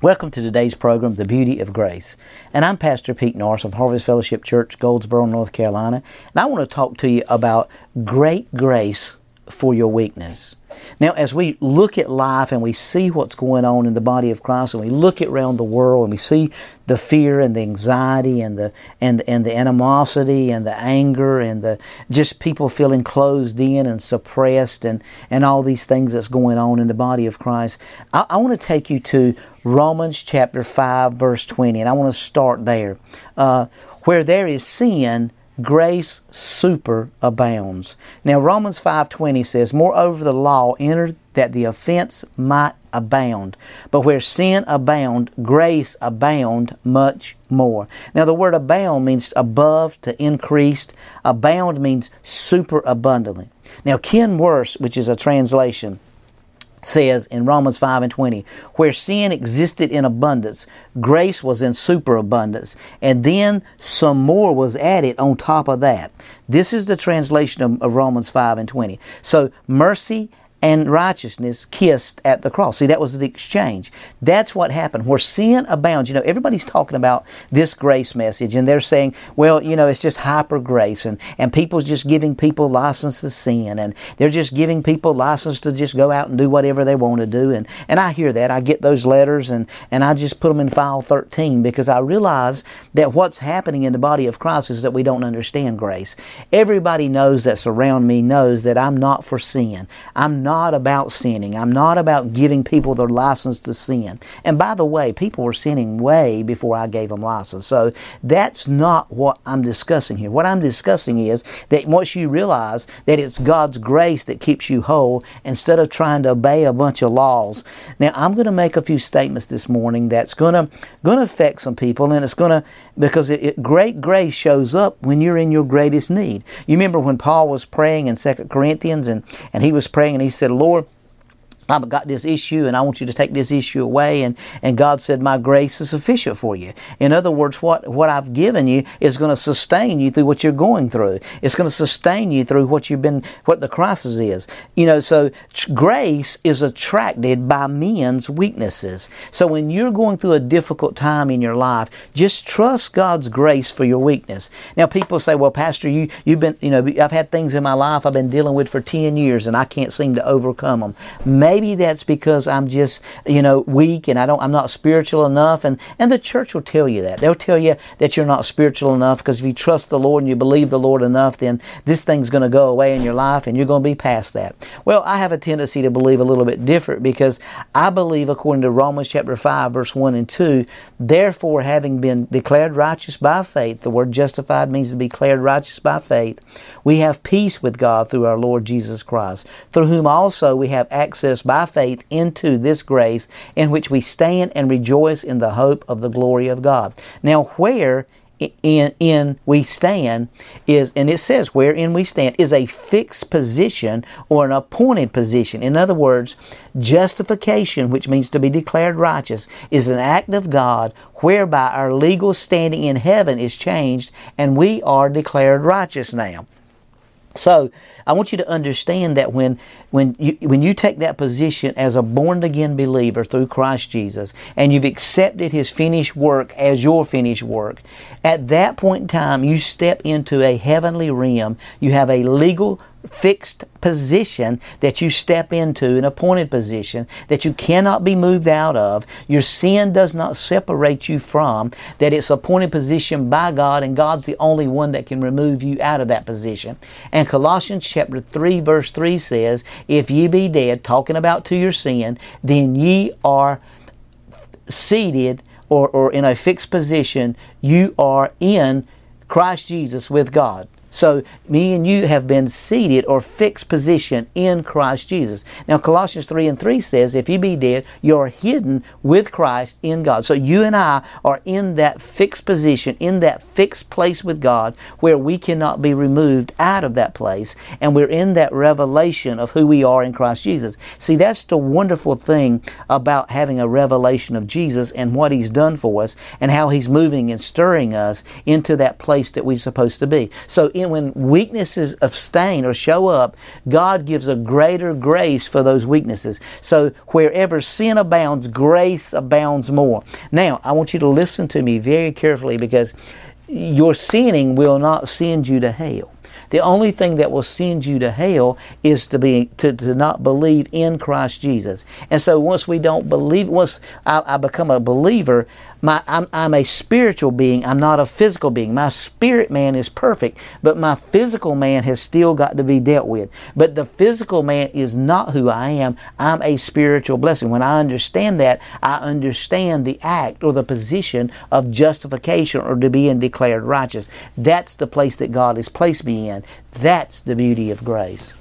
Welcome to today's program, The Beauty of Grace. And I'm Pastor Pete Norris of Harvest Fellowship Church, Goldsboro, North Carolina. And I want to talk to you about great grace for your weakness. Now, as we look at life and we see what's going on in the body of Christ, and we look around the world and we see the fear and the anxiety and the and and the animosity and the anger and the just people feeling closed in and suppressed and and all these things that's going on in the body of Christ, I, I want to take you to Romans chapter five, verse twenty, and I want to start there, uh, where there is sin grace superabounds. Now Romans 5:20 says, "Moreover the law entered that the offense might abound, but where sin abound, grace abound much more." Now the word abound means above to increased. Abound means superabundantly. Now Ken Wuest, which is a translation, says in Romans 5 and 20, where sin existed in abundance, grace was in superabundance, and then some more was added on top of that. This is the translation of, of Romans 5 and 20. So mercy and righteousness kissed at the cross. See, that was the exchange. That's what happened. Where sin abounds, you know, everybody's talking about this grace message and they're saying, well, you know, it's just hyper grace and, and people's just giving people license to sin and they're just giving people license to just go out and do whatever they want to do. And, and I hear that. I get those letters and, and I just put them in file 13 because I realize that what's happening in the body of Christ is that we don't understand grace. Everybody knows that's around me knows that I'm not for sin. I'm about sinning. I'm not about giving people their license to sin. And by the way, people were sinning way before I gave them license. So that's not what I'm discussing here. What I'm discussing is that once you realize that it's God's grace that keeps you whole instead of trying to obey a bunch of laws. Now, I'm going to make a few statements this morning that's going to going to affect some people and it's going to because it, it, great grace shows up when you're in your greatest need. You remember when Paul was praying in Second Corinthians and and he was praying and he said, Lord, I've got this issue and I want you to take this issue away. And, and God said, My grace is sufficient for you. In other words, what, what I've given you is going to sustain you through what you're going through. It's going to sustain you through what you've been, what the crisis is. You know, so grace is attracted by men's weaknesses. So when you're going through a difficult time in your life, just trust God's grace for your weakness. Now, people say, Well, Pastor, you, you've been, you know, I've had things in my life I've been dealing with for 10 years and I can't seem to overcome them. Maybe maybe that's because I'm just, you know, weak and I don't, I'm not spiritual enough. And, and the church will tell you that. They'll tell you that you're not spiritual enough because if you trust the Lord and you believe the Lord enough, then this thing's going to go away in your life and you're going to be past that. Well, I have a tendency to believe a little bit different because I believe according to Romans chapter 5 verse 1 and 2, therefore having been declared righteous by faith, the word justified means to be declared righteous by faith, we have peace with God through our Lord Jesus Christ, through whom also we have access by faith into this grace in which we stand and rejoice in the hope of the glory of God. Now, where in, in we stand is, and it says wherein we stand is a fixed position or an appointed position. In other words, justification, which means to be declared righteous, is an act of God whereby our legal standing in heaven is changed and we are declared righteous now. So I want you to understand that when when you when you take that position as a born again believer through Christ Jesus and you've accepted his finished work as your finished work, at that point in time you step into a heavenly realm. You have a legal fixed position that you step into, an appointed position that you cannot be moved out of. Your sin does not separate you from, that it's appointed position by God and God's the only one that can remove you out of that position. And Colossians chapter 3 verse 3 says, If ye be dead, talking about to your sin, then ye are seated or, or in a fixed position, you are in Christ Jesus with God. So me and you have been seated or fixed position in Christ Jesus. Now Colossians 3 and 3 says, if you be dead, you're hidden with Christ in God. So you and I are in that fixed position, in that fixed place with God where we cannot be removed out of that place. And we're in that revelation of who we are in Christ Jesus. See, that's the wonderful thing about having a revelation of Jesus and what He's done for us and how He's moving and stirring us into that place that we're supposed to be. So in, when weaknesses of stain or show up, God gives a greater grace for those weaknesses. So wherever sin abounds, grace abounds more. Now, I want you to listen to me very carefully because your sinning will not send you to hell. The only thing that will send you to hell is to be to, to not believe in Christ Jesus. And so once we don't believe, once I, I become a believer, my, I'm, I'm a spiritual being. I'm not a physical being. My spirit man is perfect, but my physical man has still got to be dealt with. But the physical man is not who I am. I'm a spiritual blessing. When I understand that, I understand the act or the position of justification or to being declared righteous. That's the place that God has placed me in. That's the beauty of grace.